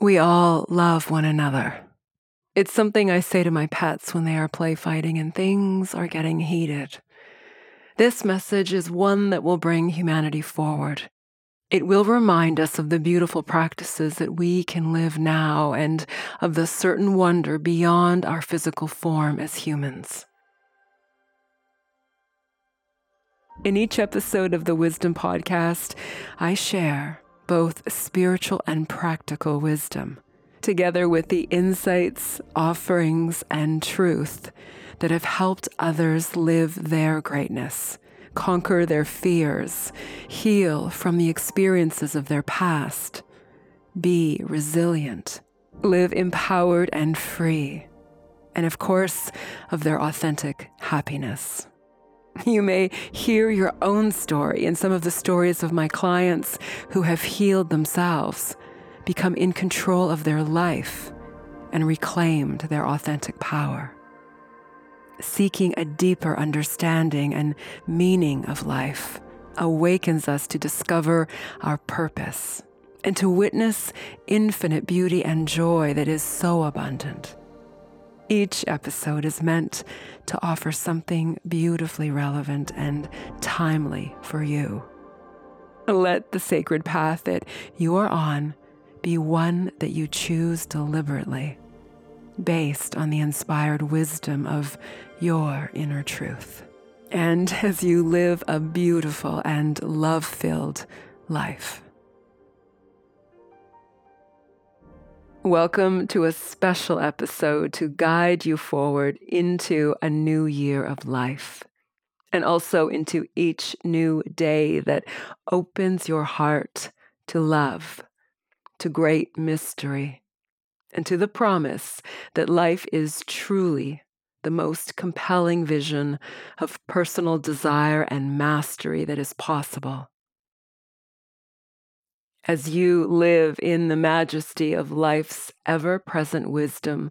We all love one another. It's something I say to my pets when they are play fighting and things are getting heated. This message is one that will bring humanity forward. It will remind us of the beautiful practices that we can live now and of the certain wonder beyond our physical form as humans. In each episode of the Wisdom Podcast, I share both spiritual and practical wisdom, together with the insights, offerings, and truth that have helped others live their greatness, conquer their fears, heal from the experiences of their past, be resilient, live empowered and free, and of course, of their authentic happiness. You may hear your own story in some of the stories of my clients who have healed themselves, become in control of their life, and reclaimed their authentic power. Seeking a deeper understanding and meaning of life awakens us to discover our purpose and to witness infinite beauty and joy that is so abundant. Each episode is meant to offer something beautifully relevant and timely for you. Let the sacred path that you are on be one that you choose deliberately, based on the inspired wisdom of your inner truth. And as you live a beautiful and love filled life. Welcome to a special episode to guide you forward into a new year of life and also into each new day that opens your heart to love, to great mystery, and to the promise that life is truly the most compelling vision of personal desire and mastery that is possible as you live in the majesty of life's ever present wisdom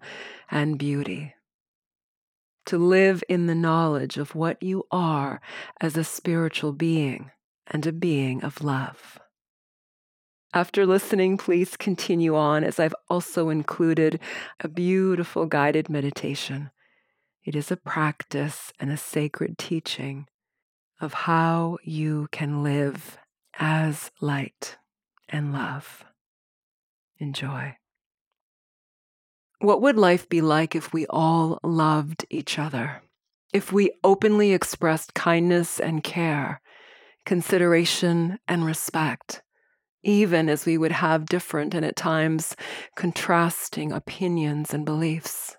and beauty. To live in the knowledge of what you are as a spiritual being and a being of love. After listening, please continue on as I've also included a beautiful guided meditation. It is a practice and a sacred teaching of how you can live as light and love. Enjoy. What would life be like if we all loved each other? If we openly expressed kindness and care, consideration and respect, even as we would have different and at times contrasting opinions and beliefs?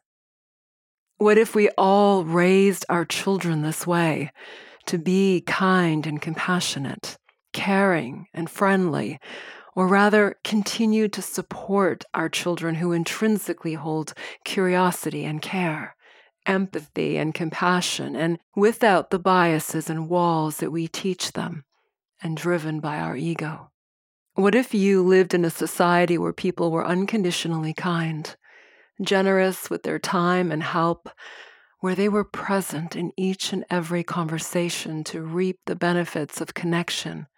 What if we all raised our children this way to be kind and compassionate, caring and friendly, or rather continue to support our children who intrinsically hold curiosity and care, empathy and compassion, and without the biases and walls that we teach them and driven by our ego? What if you lived in a society where people were unconditionally kind, generous with their time and help, where they were present in each and every conversation to reap the benefits of connection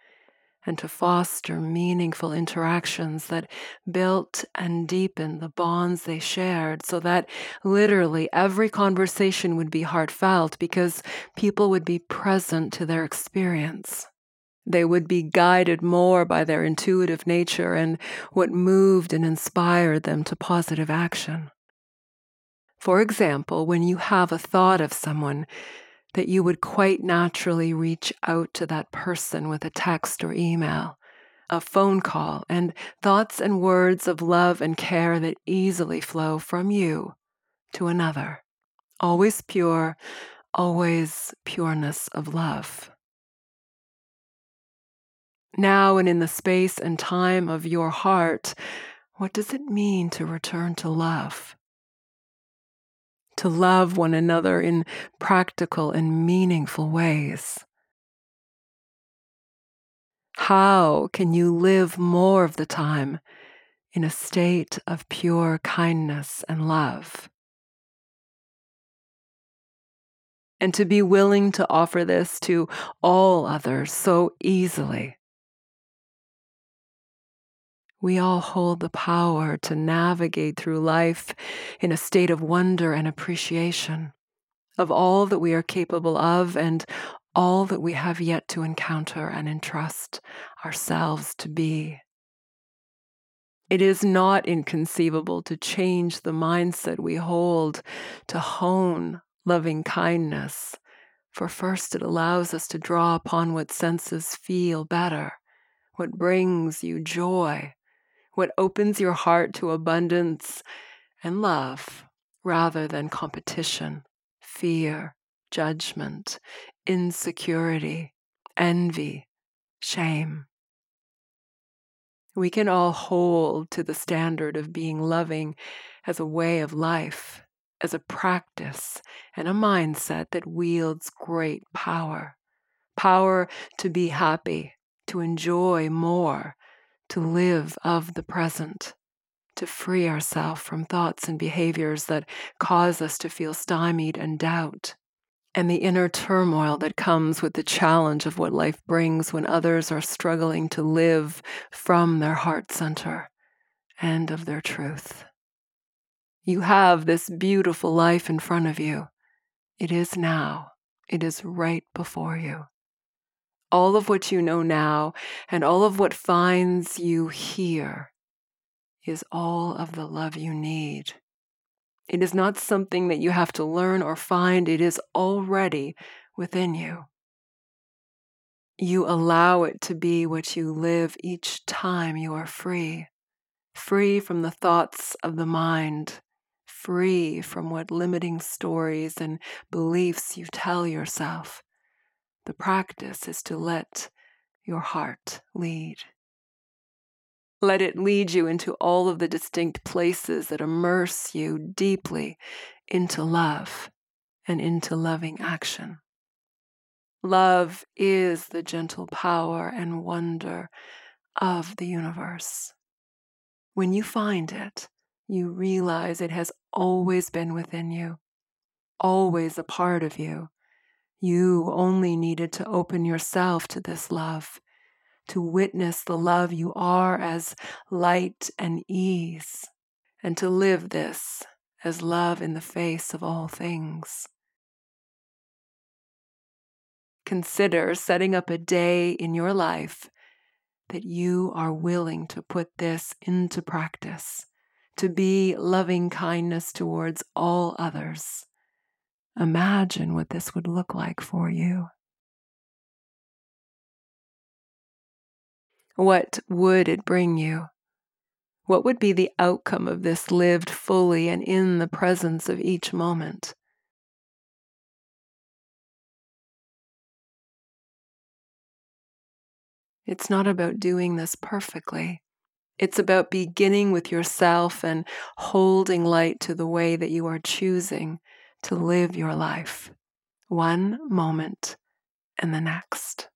and to foster meaningful interactions that built and deepened the bonds they shared so that literally every conversation would be heartfelt because people would be present to their experience. They would be guided more by their intuitive nature and what moved and inspired them to positive action. For example, when you have a thought of someone, that you would quite naturally reach out to that person with a text or email, a phone call, and thoughts and words of love and care that easily flow from you to another. Always pure, always pureness of love. Now and in the space and time of your heart, what does it mean to return to love? To love one another in practical and meaningful ways? How can you live more of the time in a state of pure kindness and love? And to be willing to offer this to all others so easily. We all hold the power to navigate through life in a state of wonder and appreciation of all that we are capable of and all that we have yet to encounter and entrust ourselves to be. It is not inconceivable to change the mindset we hold, to hone loving kindness, for first it allows us to draw upon what senses feel better, what brings you joy, what opens your heart to abundance and love rather than competition, fear, judgment, insecurity, envy, shame. We can all hold to the standard of being loving as a way of life, as a practice, and a mindset that wields great power. Power to be happy, to enjoy more, to live of the present, to free ourselves from thoughts and behaviors that cause us to feel stymied and doubt, and the inner turmoil that comes with the challenge of what life brings when others are struggling to live from their heart center and of their truth. You have this beautiful life in front of you. It is now, it is right before you. All of what you know now and all of what finds you here is all of the love you need it is not something that you have to learn or find, it is already within you. You allow it to be what you live each time you are free, free from the thoughts of the mind, free from what limiting stories and beliefs you tell yourself. The practice is to let your heart lead. Let it lead you into all of the distinct places that immerse you deeply into love and into loving action. Love is the gentle power and wonder of the universe. When you find it, you realize it has always been within you, always a part of you. You only needed to open yourself to this love to witness the love you are as light and ease, and to live this as love in the face of all things. Consider setting up a day in your life that you are willing to put this into practice, to be loving kindness towards all others. Imagine what this would look like for you. What would it bring you? What would be the outcome of this lived fully and in the presence of each moment? It's not about doing this perfectly. It's about beginning with yourself and holding light to the way that you are choosing to live your life, one moment and the next.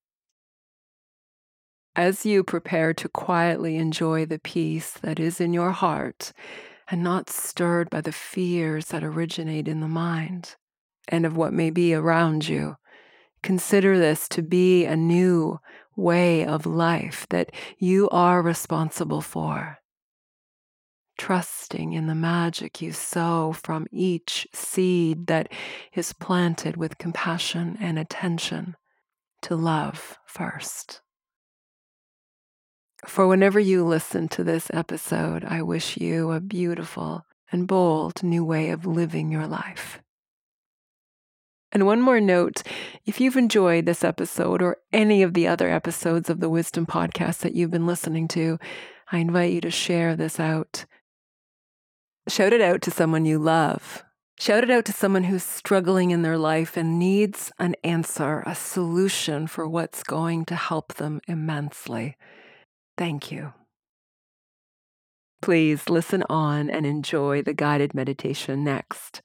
As you prepare to quietly enjoy the peace that is in your heart and not stirred by the fears that originate in the mind and of what may be around you, consider this to be a new way of life that you are responsible for. Trusting in the magic you sow from each seed that is planted with compassion and attention to love first. For whenever you listen to this episode, I wish you a beautiful and bold new way of living your life. And one more note if you've enjoyed this episode or any of the other episodes of the Wisdom Podcast that you've been listening to, I invite you to share this out. Shout it out to someone you love. Shout it out to someone who's struggling in their life and needs an answer, a solution for what's going to help them immensely. Thank you. Please listen on and enjoy the guided meditation next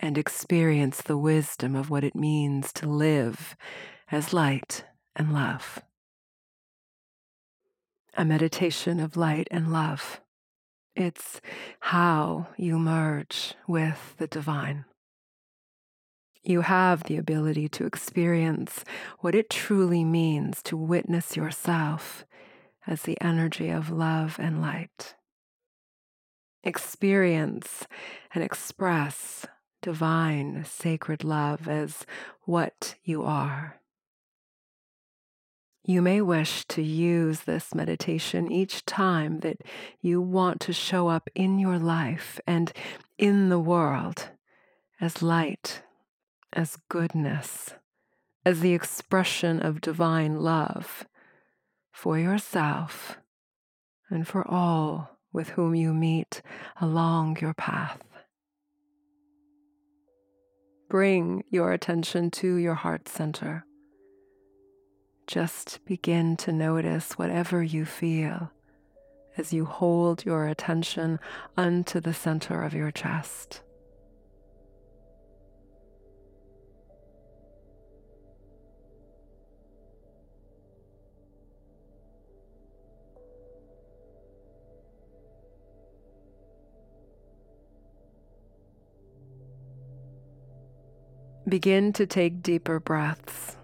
and experience the wisdom of what it means to live as light and love. A meditation of light and love. It's how you merge with the divine. You have the ability to experience what it truly means to witness yourself as the energy of love and light. Experience and express divine, sacred love as what you are. You may wish to use this meditation each time that you want to show up in your life and in the world as light, as goodness, as the expression of divine love for yourself and for all with whom you meet along your path. Bring your attention to your heart center. Just begin to notice whatever you feel as you hold your attention unto the center of your chest. Begin to take deeper breaths.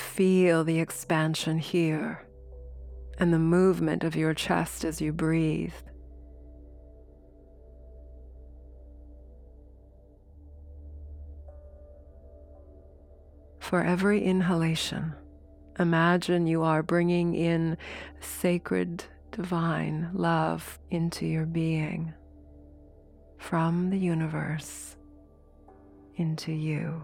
Feel the expansion here and the movement of your chest as you breathe. For every inhalation, imagine you are bringing in sacred, divine love into your being from the universe into you.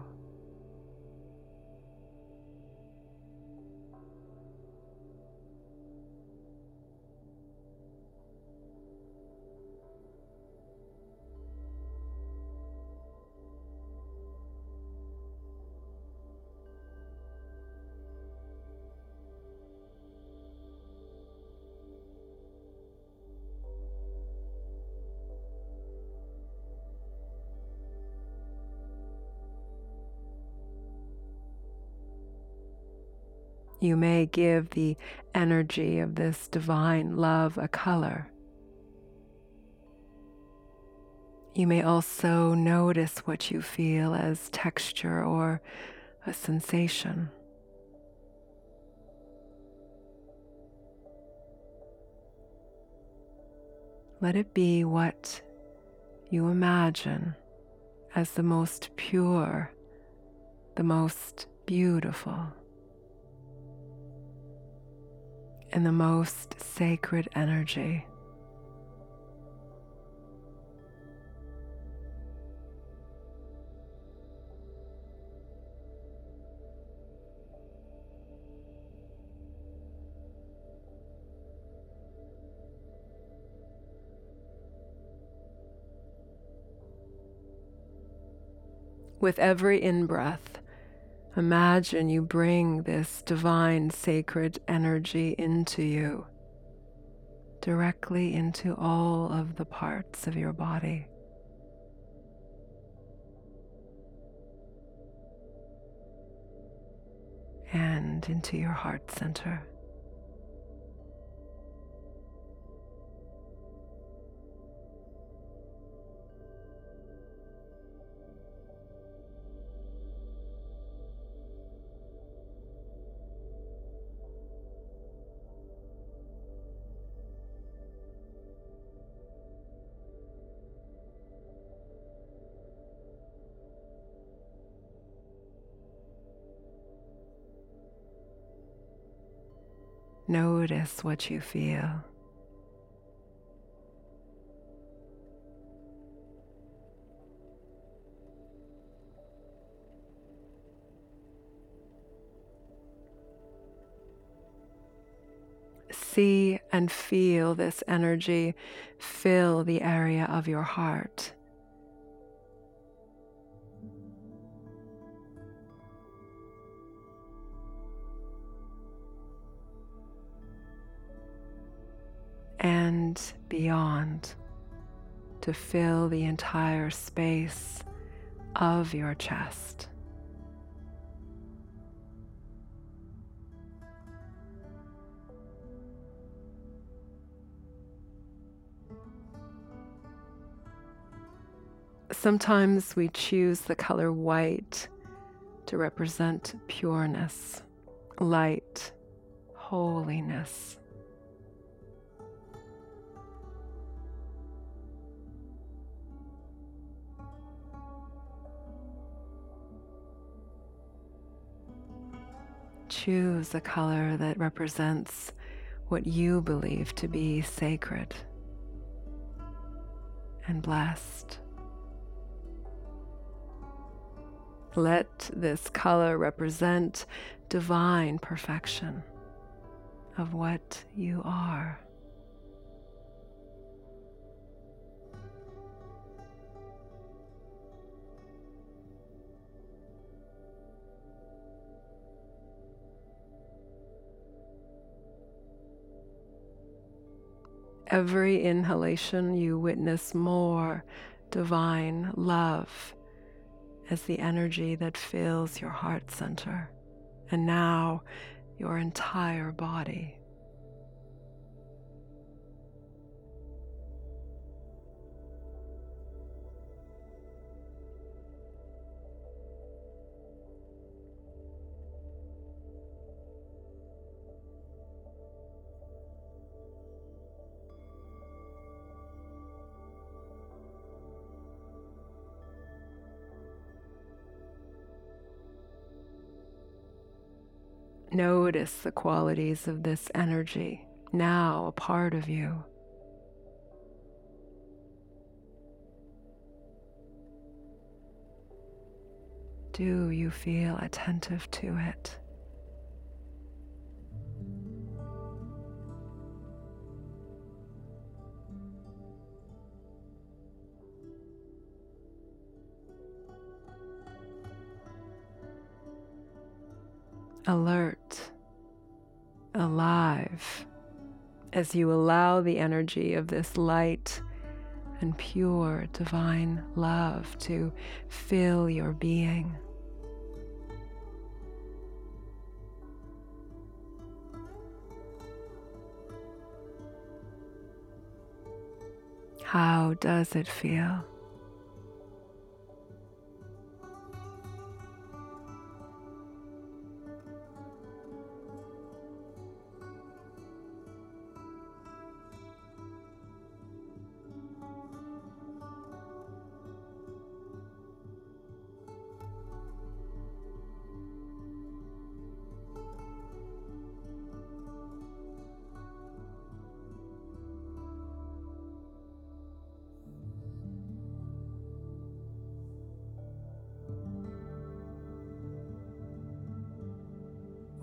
You may give the energy of this divine love a color. You may also notice what you feel as texture or a sensation. Let it be what you imagine as the most pure, the most beautiful. In the most sacred energy. With every in breath, Imagine you bring this divine sacred energy into you, directly into all of the parts of your body. And into your heart center. Notice what you feel. See and feel this energy fill the area of your heart. And beyond to fill the entire space of your chest. Sometimes we choose the color white to represent pureness, light, holiness choose a color that represents what you believe to be sacred and blessed. Let this color represent divine perfection of what you are. Every inhalation, you witness more divine love as the energy that fills your heart center and now your entire body. Notice the qualities of this energy now a part of you. Do you feel attentive to it? As you allow the energy of this light and pure divine love to fill your being. How does it feel?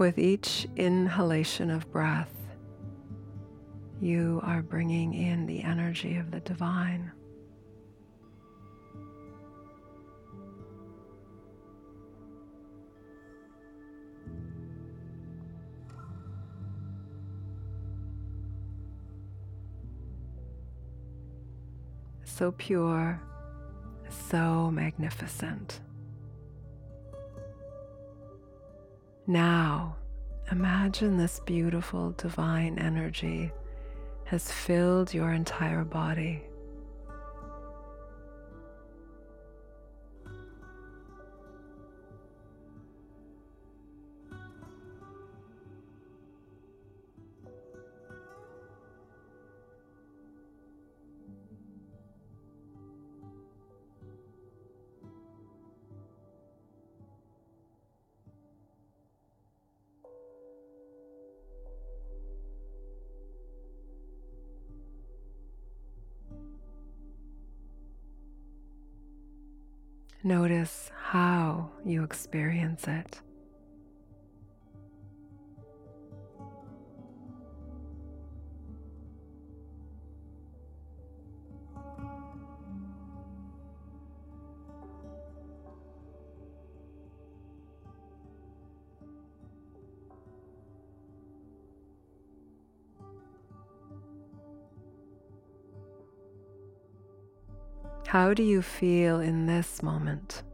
With each inhalation of breath, you are bringing in the energy of the divine. So pure, so magnificent. Now, imagine this beautiful divine energy has filled your entire body. Notice how you experience it. How do you feel in this moment?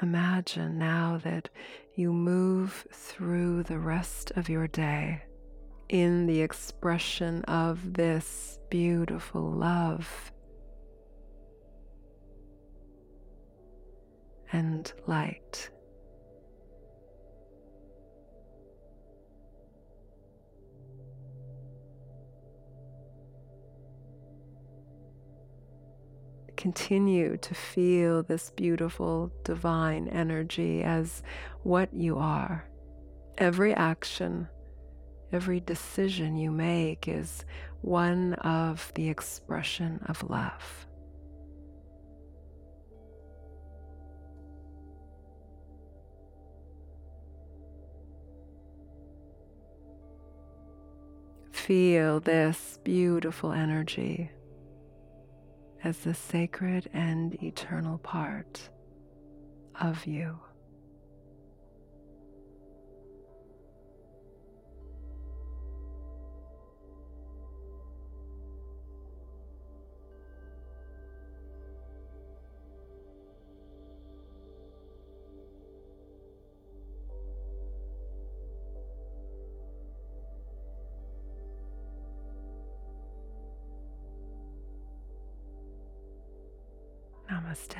Imagine now that you move through the rest of your day in the expression of this beautiful love and light. Continue to feel this beautiful divine energy as what you are. Every action, every decision you make is one of the expression of love. Feel this beautiful energy as the sacred and eternal part of you. Namaste.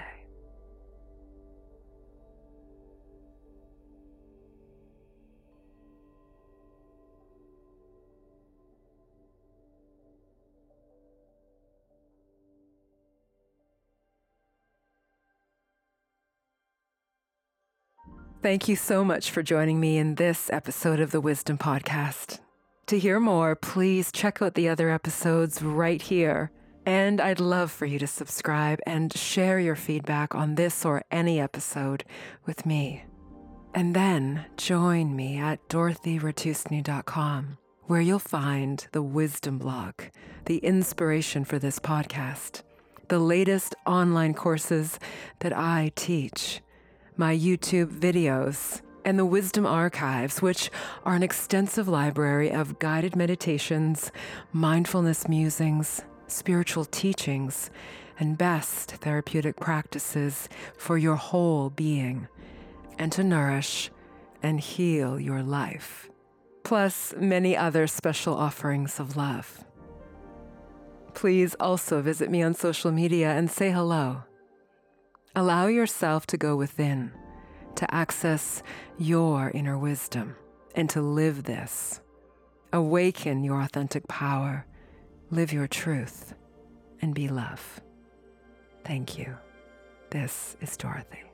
Thank you so much for joining me in this episode of the Wisdom Podcast. To hear more, please check out the other episodes right here and I'd love for you to subscribe and share your feedback on this or any episode with me. And then join me at dorothyratusny.com, where you'll find the wisdom blog, the inspiration for this podcast, the latest online courses that I teach, my YouTube videos, and the Wisdom Archives, which are an extensive library of guided meditations, mindfulness musings, spiritual teachings, and best therapeutic practices for your whole being and to nourish and heal your life, plus many other special offerings of love. Please also visit me on social media and say hello. Allow yourself to go within, to access your inner wisdom, and to live this. Awaken your authentic power live your truth, and be love. Thank you. This is Dorothy.